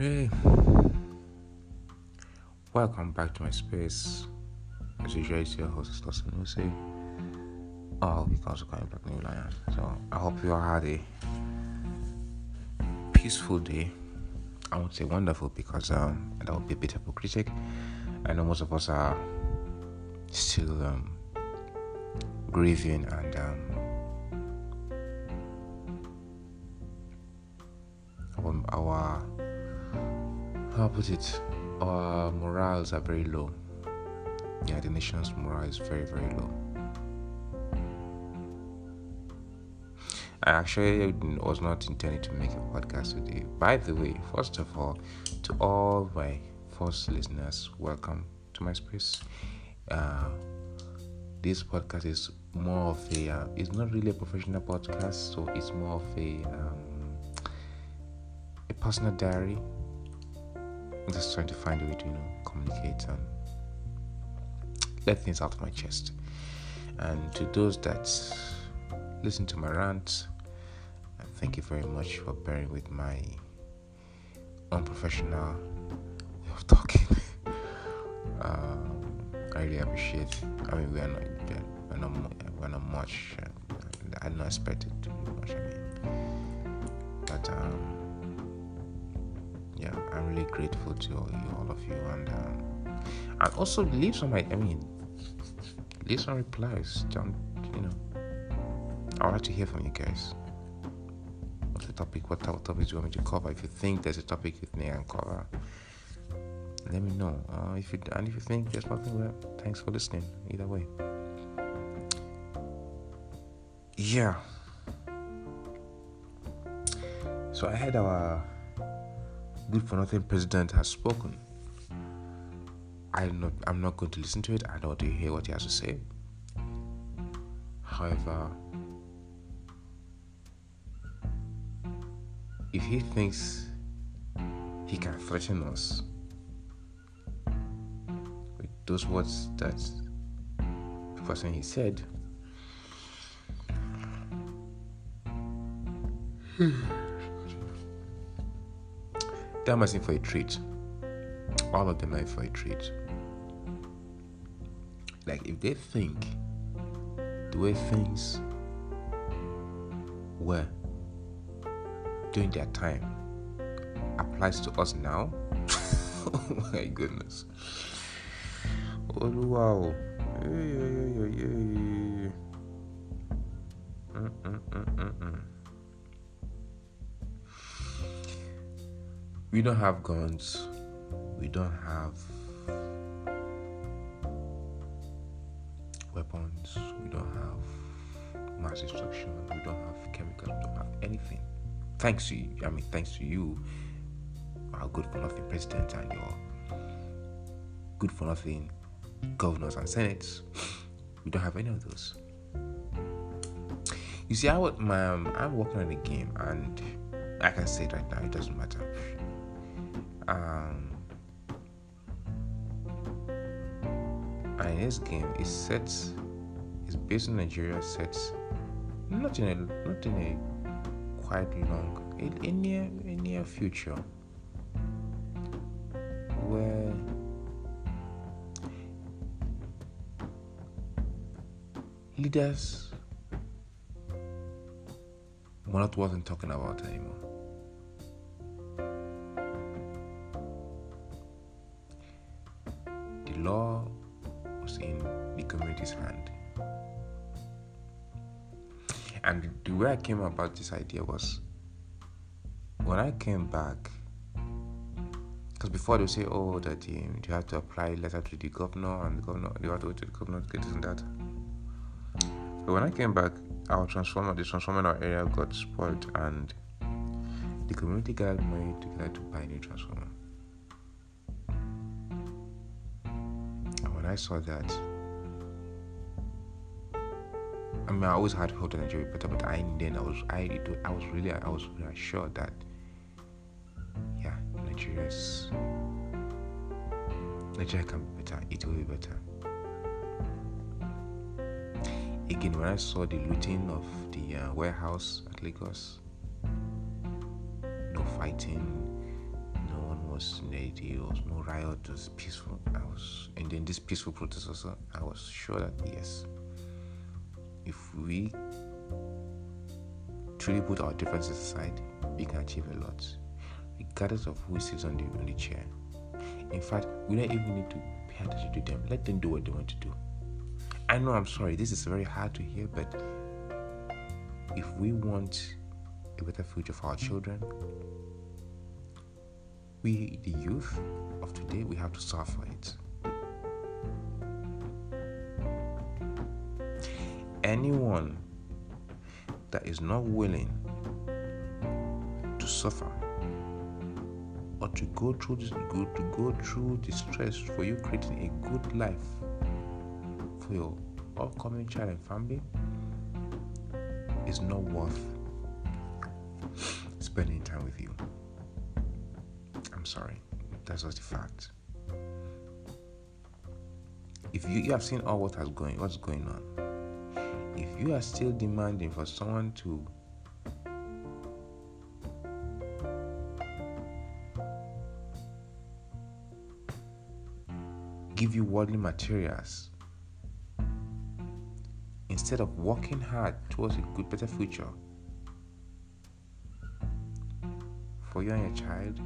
Hey, welcome back to my space. As usual, it's your host, Lawson Lucy. Oh, we also coming back New Lion. So I hope you all had a peaceful day. I won't say wonderful because um, that would be a bit hypocritic. I know most of us are still um, grieving and um, put it our morals are very low yeah the nation's morale is very very low I actually was not intending to make a podcast today. By the way, first of all, to all my first listeners, welcome to my space. Uh, this podcast is more of a, uh, it's not really a professional podcast, so it's more of a, um, a personal diary. I'm just trying to find a way to, you know, communicate and let things out of my chest. And to those that listen to my rants, thank you very much for bearing with my unprofessional way of talking. um, I really appreciate. I mean, we are not, we're not, we're not much. Uh, I didn't expect it to be much. I mean, but um, yeah, I'm really grateful to all, you, all of you, and um, and also leave some. I mean, leave some replies. Don't you know? I like to hear from you guys what's the topic, what type of topics do you want me to cover. If you think there's a topic with me and cover, let me know. Uh, if you and if you think there's nothing, well, thanks for listening. Either way, yeah. So I had our good for nothing president has spoken. I'm not. I'm not going to listen to it. I don't want to hear what he has to say. However, if he thinks he can threaten us with those words that the person he said, hmm. They're asking for a treat. All of them are for a treat. Like if they think the way things were during their time applies to us now. oh my goodness. Oh wow. We don't have guns. We don't have weapons. We don't have mass destruction. We don't have chemicals. We don't have anything thanks to you, I mean, thanks to you, our good for nothing president and your good for nothing governors and senates, we don't have any of those. You see, I my, I'm working on a game, and I can say it right now, it doesn't matter. Um, and this game is set, is based in Nigeria, set not in a, not in a quite long, in, in near in near future, where leaders were not wasn't talking about anymore. Came about this idea was when I came back, because before they say, oh, that you, have to apply letter to the governor, and the governor, you have to go to the governor to get this and that. But when I came back, our transformer, the transformer in our area got spoiled, and the community got money together to buy a new transformer. And when I saw that, I mean, I always had hope that Nigeria would be better, but I then I was I I was really I was sure that yeah, Nigeria's Nigeria can be better. It will be better. Again, when I saw the looting of the uh, warehouse at Lagos, no fighting, no one was nitty, there was no riot, it was peaceful. I was, and then this peaceful protest also, I was sure that yes, if we truly put our differences aside, we can achieve a lot, regardless of who sits on the on the chair. In fact, we don't even need to pay attention to them. Let them do what they want to do. I know I'm sorry, this is very hard to hear, but if we want a better future for our children, we, the youth of today, we have to suffer it. Anyone that is not willing to suffer or to go through this good to go through the stress for you creating a good life for your upcoming child and family is not worth spending time with you. I'm sorry. That's just the fact. If you, you have seen all what has going what's going on, if you are still demanding for someone to give you worldly materials instead of working hard towards a good better future for you and your child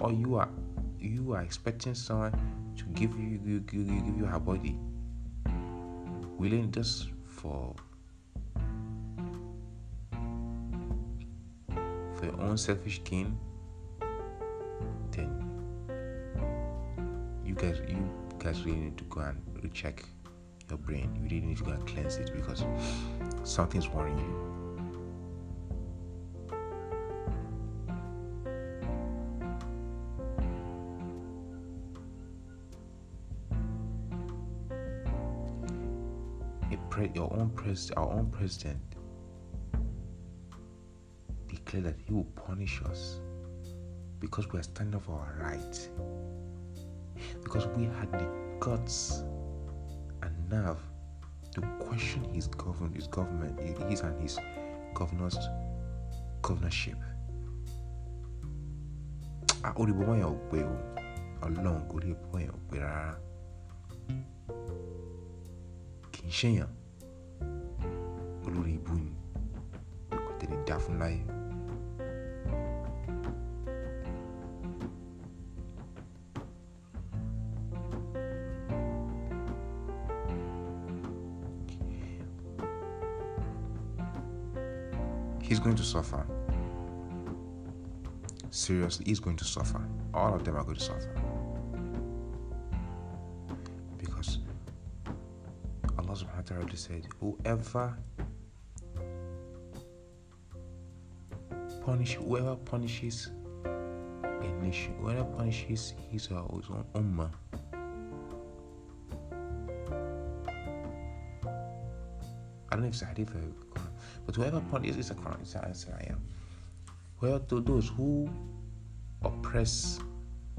or you are you are expecting someone to give you give, give, give you her body willing just for for your own selfish gain then you guys you guys really need to go and recheck your brain. You really need to go and cleanse it because something's worrying you pres- our own president declared that he will punish us because we are standing for our rights. Because we had the guts and nerve to question his government, his government, his and his governor's governorship. òrìbó wọn yẹn ò pé o ọlọ́run kò wọn yẹn ò pé rárá kì olórí ibú kò tẹ̀lé dá fún láyé. He's going to suffer. Seriously, he's going to suffer. All of them are going to suffer. Said, Whoever punish whoever punishes a nation, whoever punishes his or his own ummah, I don't know if it's a hadith or Quran, but whoever punishes it's a Quran, it's a, it's a ayah. Whoever those who oppress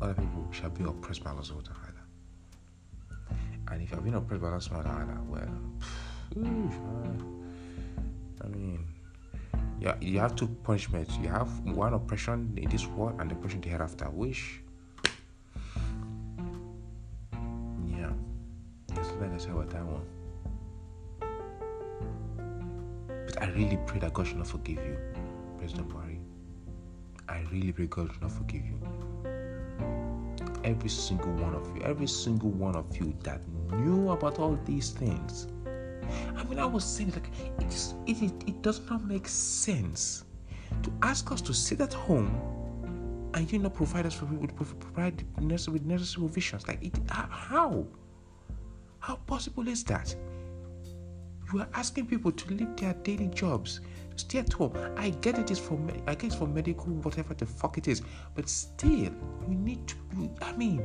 other people shall be oppressed by Allah. And if you have been oppressed by Allah subhanahu wa ta'ala, well, phew, mm. eh? I mean, yeah, you have two punishments. You have one oppression in this world and the oppression the hereafter. Which, yeah, just like I said about that one. But I really pray that God should not forgive you, President Buhari. I really pray God should not forgive you. Every single one of you, every single one of you that knew about all these things I mean, I was saying like it, is, it, it, it does not make sense to ask us to sit at home and you know provide us with provide necessary, with necessary provisions. Like it, how? How possible is that? You are asking people to leave their daily jobs, stay at home. I get it is for I guess for medical whatever the fuck it is, but still you need to. I mean.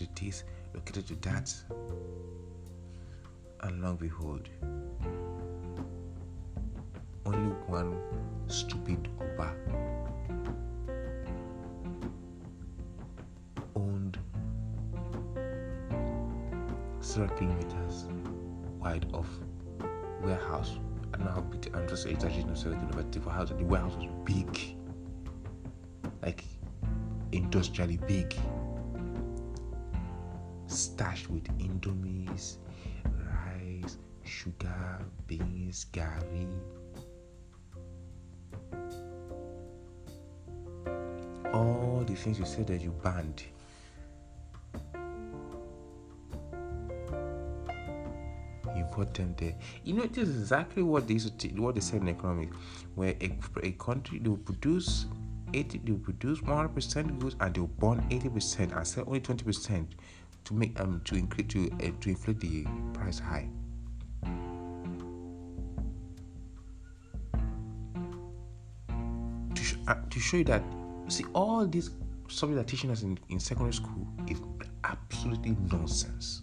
To this, located to that. And long behold, only one stupid Oba owned several kilometers wide of warehouse. I don't know how big. I'm just exaggerating. But the warehouse, the warehouse was big, like industrially big, stashed with indomies, rice, sugar, beans, gari. All the things you said that you banned. You them there. You know, this is exactly what they used to, what they said in economics, where a, a country they will produce 80, they will produce 100 percent goods and they will burn 80 percent and sell only 20 percent to make um to increase to uh, to inflate the price high. To, sh- uh, to show you that, see, all this subject they're teaching us in, in secondary school is absolutely nonsense.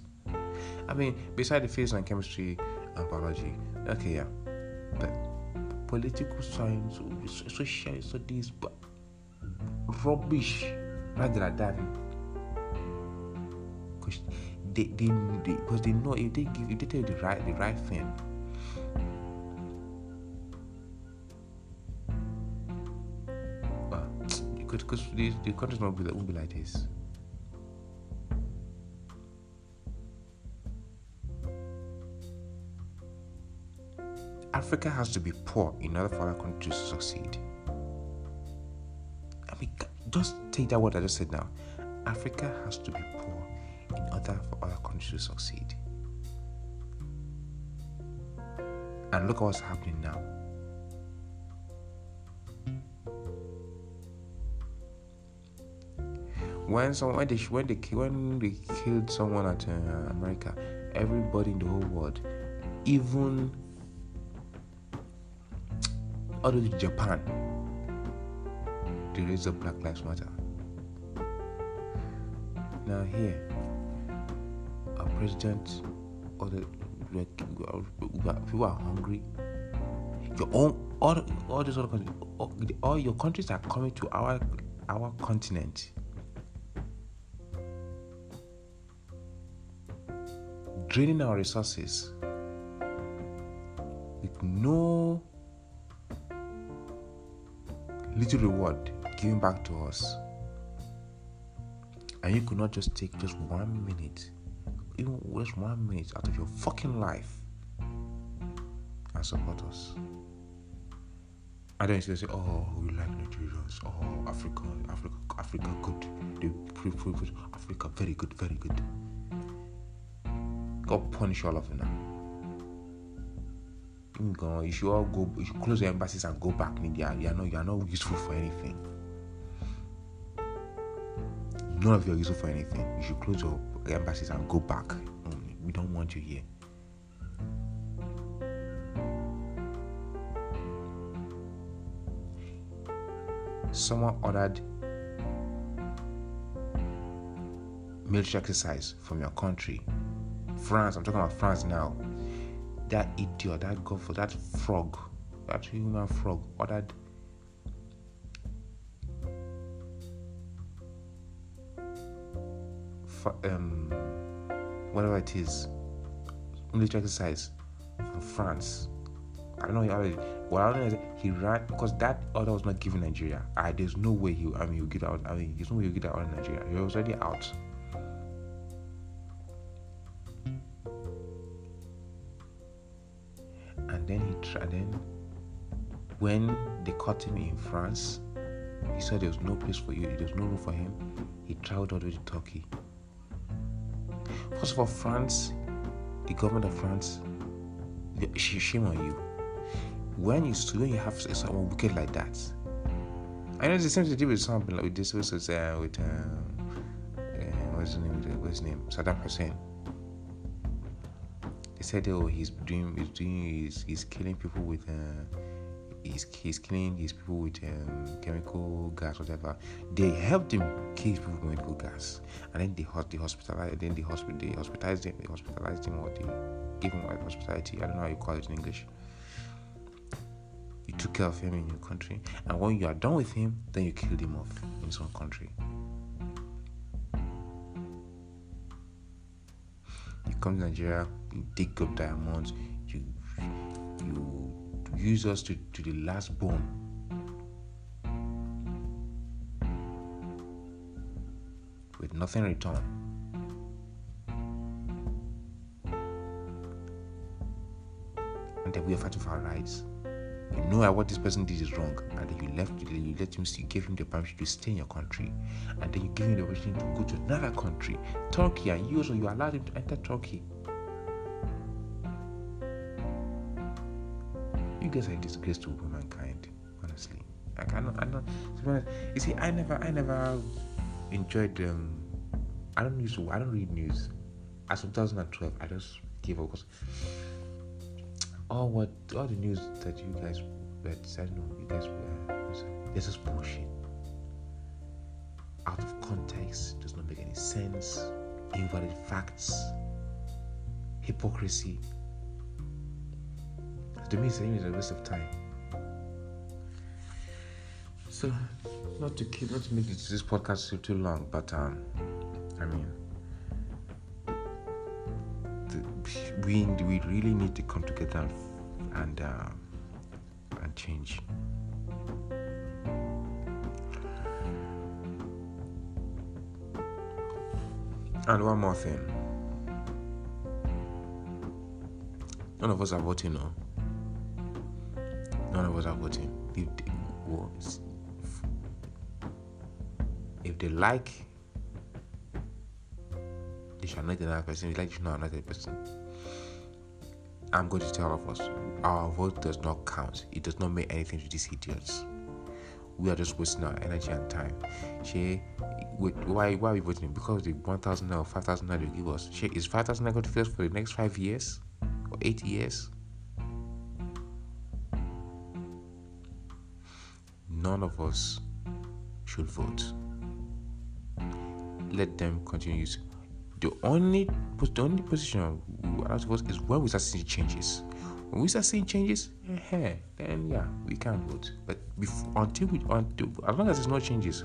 I mean, beside the physics and chemistry and biology, okay, yeah, but political science, social studies, but rubbish rather than because they, they, they because they know if they give if they tell you the right the right thing well ah, because the, the countries won't be, won't be like this Africa has to be poor in order for other countries to succeed. I mean, just take that word I just said now. Africa has to be for other countries to succeed. And look at what's happening now. When someone when they when they when they killed someone at uh, America, everybody in the whole world, even all the Japan, they raised up Black Lives Matter. Now here, our president, or the people are hungry. Your own, all, all these other countries, all, all your countries are coming to our our continent. Draining our resources with no little reward given back to us. And you could not just take just one minute, even just one minute out of your fucking life and support us. And then you say, oh, we like Nigerians. Oh, Africa, Africa, Africa, good. They prove, Africa, very good, very good. God punish all of them now. You should all go. You should close your embassies and go back. India. You are not. You are not useful for anything. None of you are useful for anything. You should close your embassies and go back. We don't want you here. Someone ordered military exercise from your country. France, I'm talking about France now. That idiot, that for that frog, that human frog ordered um, whatever it is, military exercise from France. I don't know what I don't know he ran because that order was not given Nigeria. I, there's no way he I mean he'll get out I mean there's no way he'll get out in Nigeria. He was already out. And then he tried then when they caught him in France, he said there was no place for you, there was no room for him. He traveled all the way to Turkey. First of all, France, the government of France, shame on you. When you when you have someone wicked like that, I know it's the same do with something like with this uh, with uh, uh, what's his name? What's his name? Saddam Hussein. They said, oh, he's doing, he's doing, he's, he's killing people with. Uh, he's, he's killing these people with um, chemical gas, whatever. They helped him kill people with chemical gas, and then they they hospitalized, then they hospital they hospitalized him, they hospitalized him, or they gave him like hospitality. I don't know how you call it in English. You took care of him in your country, and when you are done with him, then you killed him off in his own country. You come to Nigeria, you dig up diamonds, you you use us to, to the last bone. With nothing in return. And then we are fighting for our rights. You know what this person did is wrong, and then you left, you let him, you gave him the permission to stay in your country, and then you give him the permission to go to another country, Turkey, and you also you allowed him to enter Turkey. A disgrace to mankind, honestly. I cannot, I don't. You see, I never, I never enjoyed. Um, I don't use, I don't read news. As 2012, I just gave up because all what all the news that you guys I don't know, you guys were this is bullshit. Out of context, does not make any sense, invalid facts, hypocrisy. To me, it's a waste of time. So, not to keep, not to make this, this podcast too, long, but um, I mean, we we really need to come together and uh, and change. And one more thing. None of us are voting, no. None of us are voting. If they, if they like, they shall not another person. If they like, they should not another person. I'm going to tell all of us our vote does not count. It does not mean anything to these idiots. We are just wasting our energy and time. She, why, why are we voting? Because the 1,000 or 5,000 they give us. She, is 5,000 going to fill us for the next five years or eight years? None of us should vote. Let them continue the only the only position we allow to vote is when we start seeing changes. When we start seeing changes, then yeah, we can vote. But before, until we until as long as there's no changes,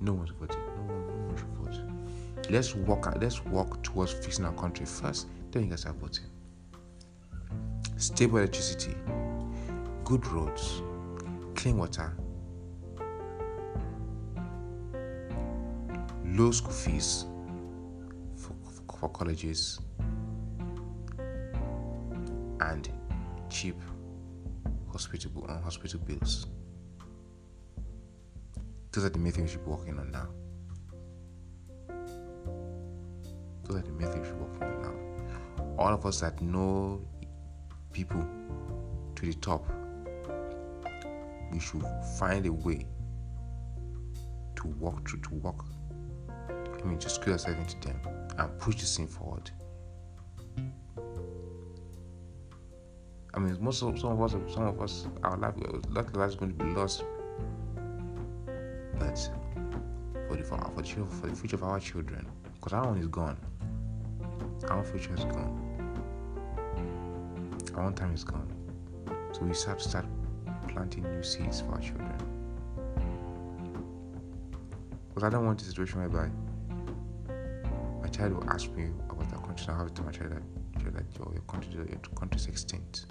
no one's voting. No one, no one should vote. Let's walk let's walk towards fixing our country first. Then you guys are voting. Stable electricity, good roads, clean water, low school fees for colleges and cheap hospital uh, hospital bills. Those are the main things we should be working on now. Those are the main things we should be working on now. All of us that know people to the top, we should find a way to walk through to walk. I mean, just screw ourselves into them and push this thing forward. I mean, most of some of us, some of us, our life, lot life is going to be lost. But for the for, for, the, for the future of our children, because our own is gone, our future is gone, our own time is gone. So we have to start planting new seeds for our children. Because I don't want a situation whereby child will ask me about our country, I have to tell my child that, child that your, country, your country is extinct.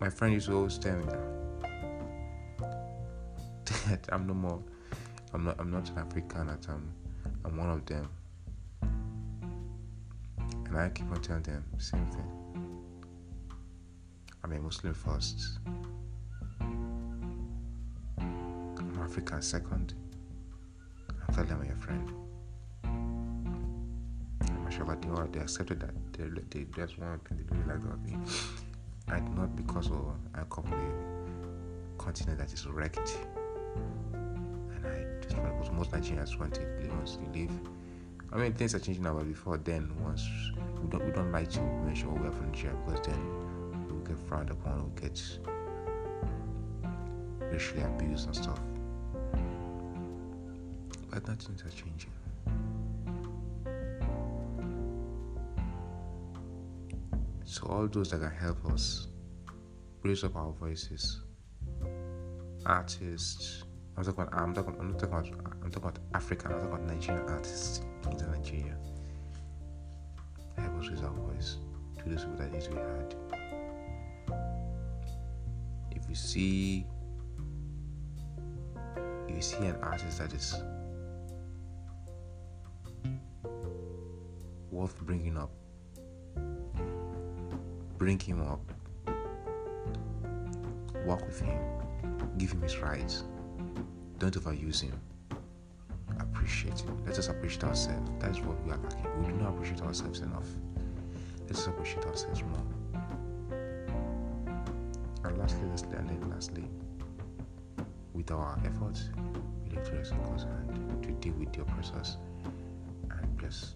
My friend used to always tell me that I'm no more. I'm not. I'm not an African. That I'm. I'm one of them. And I keep on telling them same thing. I'm a Muslim first. I'm African second. And thirdly, I'm your friend. And mashallah, they, all, they accepted that. They, they, that's one thing they really like about me. And not because of, I come from a continent that is wrecked. And I just because most Nigerians want to live. I mean, things are changing now, but before then, once we don't, we don't like to mention what we have from Nigeria because then get frowned upon or get racially abused and stuff. But nothing's are changing. So all those that can help us raise up our voices. Artists. I'm talking about. I'm talking. I'm not talking about. I'm talking about African. I'm talking about Nigerian artists in Nigeria. Help us raise our voice to those people that need to be heard. You see, you see an artist that is worth bringing up, bring him up, work with him, give him his rights, don't overuse him. Appreciate him. Let us appreciate ourselves. That is what we are lacking. We do not appreciate ourselves enough. Let us appreciate ourselves more. And lastly, and then lastly, with our efforts, we need to raise God's hand to deal with the oppressors and bless